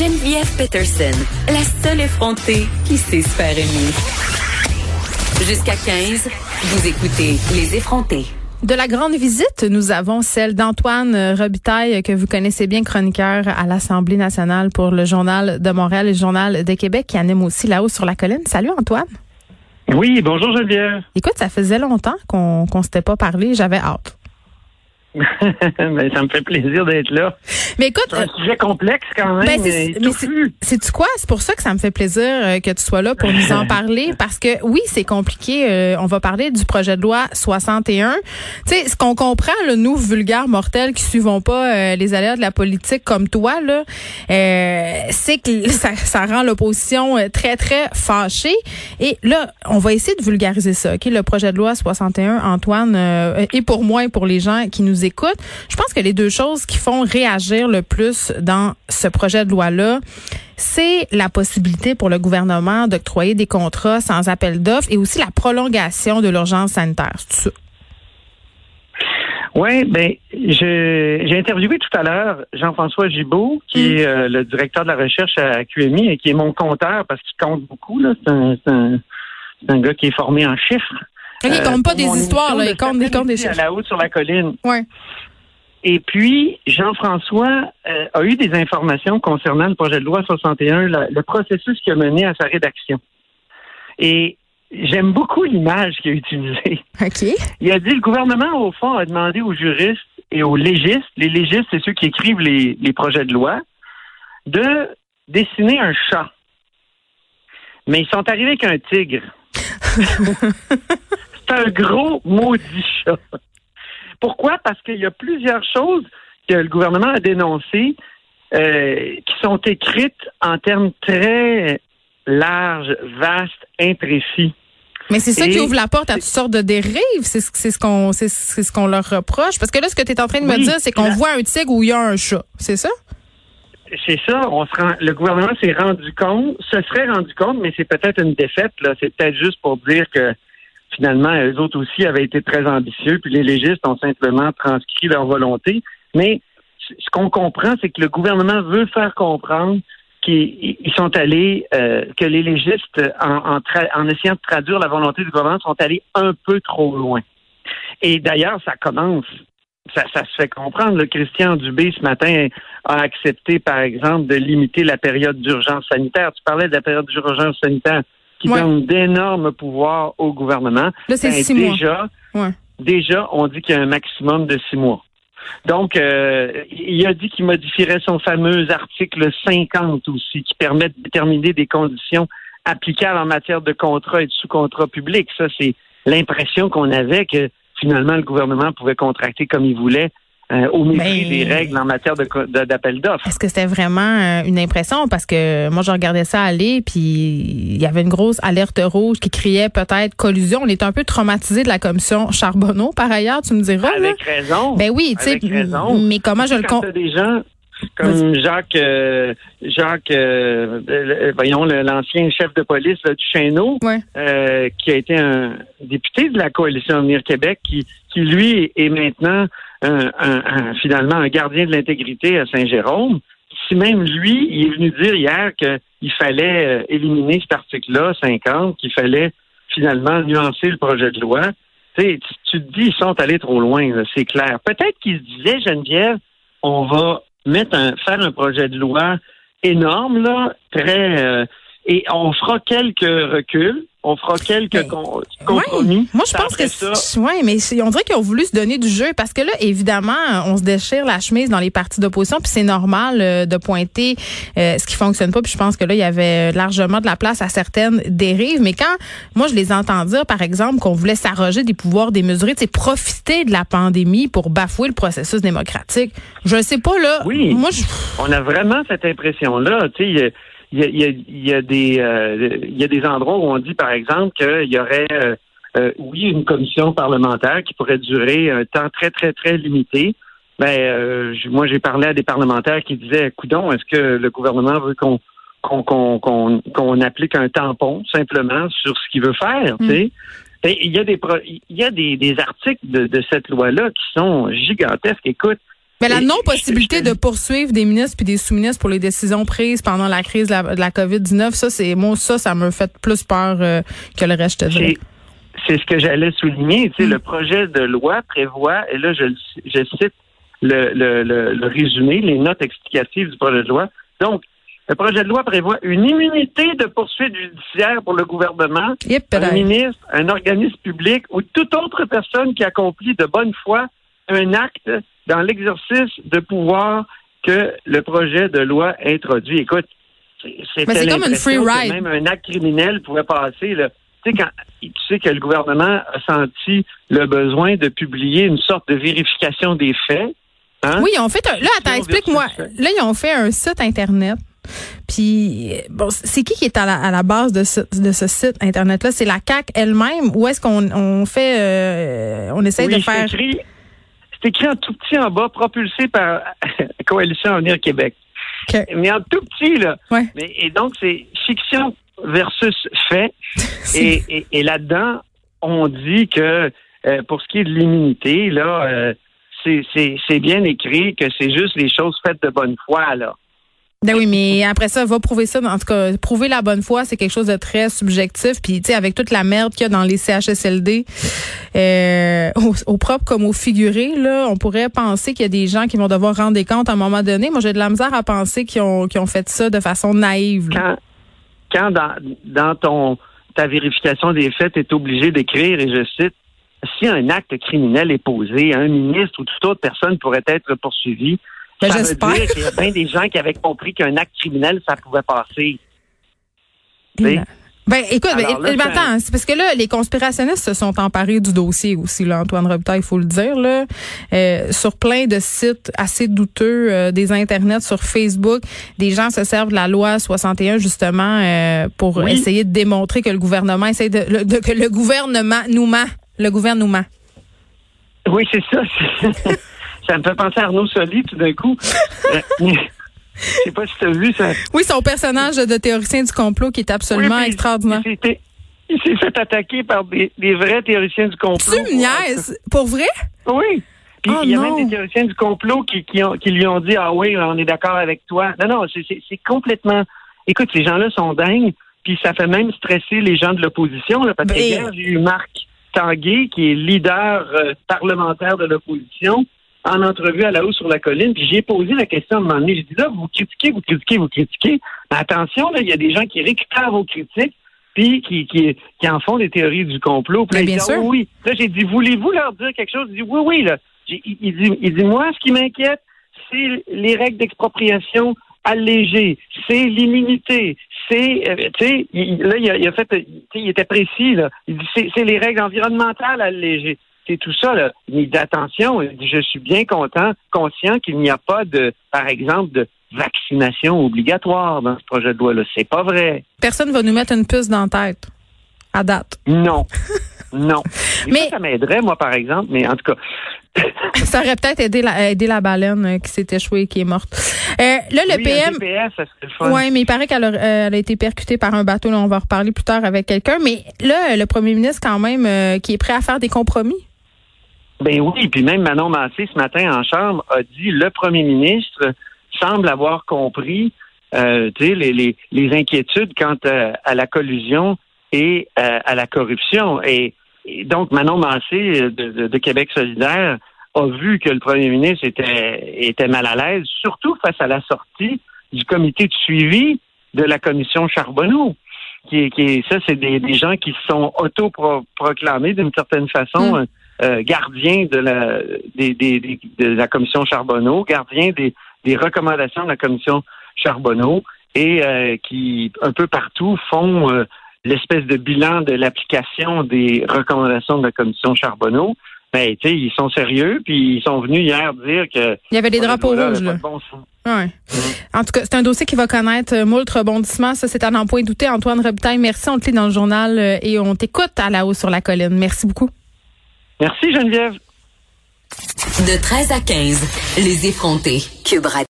Geneviève Peterson, la seule effrontée qui sait se faire aimer. Jusqu'à 15, vous écoutez Les effrontés. De la grande visite, nous avons celle d'Antoine Robitaille, que vous connaissez bien, chroniqueur à l'Assemblée nationale pour le Journal de Montréal et le Journal de Québec, qui anime aussi là-haut sur la colline. Salut Antoine. Oui, bonjour Geneviève. Écoute, ça faisait longtemps qu'on qu'on s'était pas parlé. J'avais hâte. ben, ça me fait plaisir d'être là. Mais écoute, c'est un sujet complexe quand même. Ben, c'est, mais c'est, tu quoi? C'est pour ça que ça me fait plaisir euh, que tu sois là pour nous en parler parce que oui, c'est compliqué. Euh, on va parler du projet de loi 61. Tu sais, ce qu'on comprend, le nous vulgaires mortels qui suivons pas euh, les aléas de la politique comme toi là, c'est que ça, ça rend l'opposition très très fâchée. Et là, on va essayer de vulgariser ça. Ok, le projet de loi 61, Antoine, et pour moi et pour les gens qui nous Je pense que les deux choses qui font réagir le plus dans ce projet de loi-là, c'est la possibilité pour le gouvernement d'octroyer des contrats sans appel d'offres et aussi la prolongation de l'urgence sanitaire. C'est ça? Oui, ben j'ai interviewé tout à l'heure Jean-François Gibault, qui mm. est euh, le directeur de la recherche à QMI et qui est mon compteur parce qu'il compte beaucoup. C'est un, un, gars qui est formé en chiffres. Il ne compte pas des histoires, là, il compte, des compte des. À la haute sur la colline. Ouais. Et puis, Jean-François euh, a eu des informations concernant le projet de loi 61, le processus qui a mené à sa rédaction. Et j'aime beaucoup l'image qu'il a utilisée. OK. Il a dit le gouvernement, au fond, a demandé aux juristes et aux légistes, les légistes, c'est ceux qui écrivent les, les projets de loi, de dessiner un chat. Mais ils sont arrivés avec un tigre. un gros maudit chat. Pourquoi? Parce qu'il y a plusieurs choses que le gouvernement a dénoncées euh, qui sont écrites en termes très larges, vastes, imprécis. Mais c'est ça qui ouvre la porte à toutes sortes de dérives. C'est ce qu'on c'est ce qu'on leur reproche. Parce que là, ce que tu es en train de me dire, c'est qu'on voit un tigre où il y a un chat. C'est ça? C'est ça. On se rend, le gouvernement s'est rendu compte, se serait rendu compte, mais c'est peut-être une défaite. Là. C'est peut-être juste pour dire que finalement, eux autres aussi avaient été très ambitieux, puis les légistes ont simplement transcrit leur volonté. Mais ce qu'on comprend, c'est que le gouvernement veut faire comprendre qu'ils sont allés, euh, que les légistes, en, essayant de traduire la volonté du gouvernement, sont allés un peu trop loin. Et d'ailleurs, ça commence, ça, ça se fait comprendre. Le Christian Dubé, ce matin, a accepté, par exemple, de limiter la période d'urgence sanitaire. Tu parlais de la période d'urgence sanitaire qui donne d'énormes pouvoirs au gouvernement. Là, c'est ben, six déjà, mois. Déjà, on dit qu'il y a un maximum de six mois. Donc, euh, il a dit qu'il modifierait son fameux article 50 aussi, qui permet de déterminer des conditions applicables en matière de contrat et de sous-contrat public. Ça, c'est l'impression qu'on avait que finalement le gouvernement pouvait contracter comme il voulait euh, au mépris des règles en matière d'appel d'offres. Est-ce que c'était vraiment euh, une impression? Parce que moi, je regardais ça aller, puis il y avait une grosse alerte rouge qui criait peut-être collusion. On est un peu traumatisé de la commission Charbonneau, par ailleurs, tu me diras. Avec raison. Ben oui, tu sais. Mais comment je le compte? des gens comme Jacques, euh, Jacques, voyons l'ancien chef de police du Chêneau, qui a été un député de la coalition Avenir Québec, qui, qui lui est maintenant un, finalement un gardien de l'intégrité à Saint-Jérôme, si même lui, il est venu dire hier qu'il fallait euh, éliminer cet article-là, 50, qu'il fallait finalement nuancer le projet de loi, tu, tu te dis, ils sont allés trop loin, c'est clair. Peut-être qu'ils se disaient, Geneviève, on va mettre un, faire un projet de loi énorme, là, très... Euh, et on fera quelques reculs, on fera quelques compromis. Moi, je pense que ça. Ouais, mais on dirait qu'ils ont voulu se donner du jeu parce que là, évidemment, on se déchire la chemise dans les partis d'opposition, puis c'est normal euh, de pointer euh, ce qui fonctionne pas. Puis je pense que là, il y avait largement de la place à certaines dérives. Mais quand moi, je les entends dire, par exemple, qu'on voulait s'arroger des pouvoirs démesurés, c'est profiter de la pandémie pour bafouer le processus démocratique. Je sais pas là. Oui. Moi, on a vraiment cette impression-là. Tu sais il y a, il y a, des euh, il y a des endroits où on dit par exemple qu'il y aurait euh, euh, oui une commission parlementaire qui pourrait durer un temps très très très limité. Ben moi j'ai parlé à des parlementaires qui disaient coudon est-ce que le gouvernement veut qu'on qu'on qu'on qu'on applique un tampon simplement sur ce qu'il veut faire, tu sais? Ben, il y a des il y a des, des articles de, de cette loi-là qui sont gigantesques. Écoute, Mais la non-possibilité de poursuivre des ministres puis des sous-ministres pour les décisions prises pendant la crise de la, COVID-19, ça, c'est moi, ça, ça me fait plus peur euh, que le reste, je C'est ce que j'allais souligner. Tu sais, mm. Le projet de loi prévoit, et là, je, je cite le, le, le, résumé, les notes explicatives du projet de loi. Donc, le projet de loi prévoit une immunité de poursuite judiciaire pour le gouvernement, un ministre, un organisme public ou toute autre personne qui accomplit de bonne foi un acte dans l'exercice de pouvoir que le projet de loi introduit. Écoute, c'est comme une free ride. Même un acte criminel pouvait passer. Là. Tu sais, quand, tu sais que le gouvernement a senti le besoin de publier une sorte de vérification des faits. Hein? Oui, ils ont fait un, là, attends, explique-moi. Là, ils ont fait un site Internet. Puis, bon, c'est qui qui est à la, à la base de ce, de ce site Internet-là? C'est la CAC elle-même ou est-ce qu'on on fait, euh, on essaie de faire... C'est écrit en tout petit en bas, propulsé par la Coalition Avenir Québec. Mais en tout petit, là. Mais, et donc, c'est fiction versus fait. et, et, là-dedans, on dit que euh, pour ce qui est de l'immunité, là, euh, c'est bien écrit que c'est juste les choses faites de bonne foi, là. Ben oui, mais après ça, va prouver ça. En tout cas, prouver la bonne foi, c'est quelque chose de très subjectif. Puis, tu sais, avec toute la merde qu'il y a dans les CHSLD, euh, au, propre comme au figuré, là, on pourrait penser qu'il y a des gens qui vont devoir rendre des comptes à un moment donné. Moi, j'ai de la misère à penser qu'ils ont, ont fait ça de façon naïve. Quand, quand dans, dans ton ta vérification des faits, tu es obligé d'écrire, et je cite, si un acte criminel est posé, un ministre ou toute autre personne pourrait être poursuivi ben, ça veut dire qu'il y a bien des gens qui avaient compris qu'un acte criminel, ça pouvait passer. Ben, ben écoute, ben, attends, c'est parce que là, les conspirationnistes se sont emparés du dossier aussi, là, Antoine Robitaille, il faut le dire, là, euh, sur plein de sites assez douteux, euh, des internets, sur Facebook, des gens se servent de la loi 61 justement euh, pour essayer de démontrer que le gouvernement essaie de, de, que le gouvernement nous ment, le gouvernement. Oui, c'est ça. ça me fait penser à Arnaud Soli tout d'un coup. Je sais pas si tu as vu ça. Oui, son personnage de théoricien du complot qui est absolument extraordinaire. Il s'est fait attaquer par des, vrais théoriciens du complot. Tu me Pour vrai? Oui. Puis oh il y a même des théoriciens du complot qui, qui, lui ont dit Ah oui, on est d'accord avec toi. Non, non, c'est complètement. Écoute, ces gens-là sont dingues, puis ça fait même stresser les gens de l'opposition, parce que ben, hier, j'ai eu Marc Tanguay, qui est leader euh, parlementaire de l'opposition, en entrevue à la haut sur la colline, puis j'ai posé la question à un moment donné. J'ai dit là, vous critiquez, vous critiquez, vous critiquez. Mais attention, là, il y a des gens qui récupèrent vos critiques, puis qui, qui, qui en font des théories du complot. Puis bien sûr. oui. Là, j'ai dit, voulez-vous leur dire quelque chose? Il dit oui, oui. Là. Il, dit, il dit, moi, ce qui m'inquiète, c'est les règles d'expropriation allégées, c'est l'immunité, c'est, euh, tu sais, là, il a, fait, il était précis, là. Il dit, c'est les règles environnementales allégées c'est tout ça. Là. Il dit attention, je suis bien content, conscient qu'il n'y a pas de, par exemple, de vaccination obligatoire dans ce projet de loi-là. C'est pas vrai. Personne va nous mettre une puce dans la tête à date. Non. non. mais ça, m'aiderait, moi, par exemple, mais en tout cas. ça aurait peut-être aidé la, aidé la baleine euh, qui s'est échouée et qui est morte. Euh, là, le PM. Oui, mais il paraît qu'elle a, euh, a, été percutée par un bateau. Là, on va en reparler plus tard avec quelqu'un. Mais là, le premier ministre, quand même, qui est prêt à faire des compromis. Ben oui, puis même Manon Massé ce matin en chambre a dit le premier ministre semble avoir compris euh, les, les, les, inquiétudes quant à, la collusion et euh, à la corruption. Et, donc Manon Massé de, de, Québec solidaire a vu que le premier ministre était, était mal à l'aise, surtout face à la sortie du comité de suivi de la commission Charbonneau. Qui, qui ça, c'est des, des, gens qui sont autoproclamés d'une certaine façon. Mm. Euh, gardien de la, des, des, de la commission Charbonneau, gardien des, des recommandations de la commission Charbonneau et euh, qui, un peu partout, font euh, l'espèce de bilan de l'application des recommandations de la commission Charbonneau. Ben, tu sais, ils sont sérieux, puis ils sont venus hier dire que... Il y avait des drapeaux rouges, là. ouais. En tout cas, c'est un dossier qui va connaître moult rebondissements. Ça, c'est à n'en point douter. Antoine Robitaille, merci. On te lit dans le journal et on t'écoute à la haut sur la colline. Merci beaucoup. Merci Geneviève. De 13 à 15, les effrontés. Cube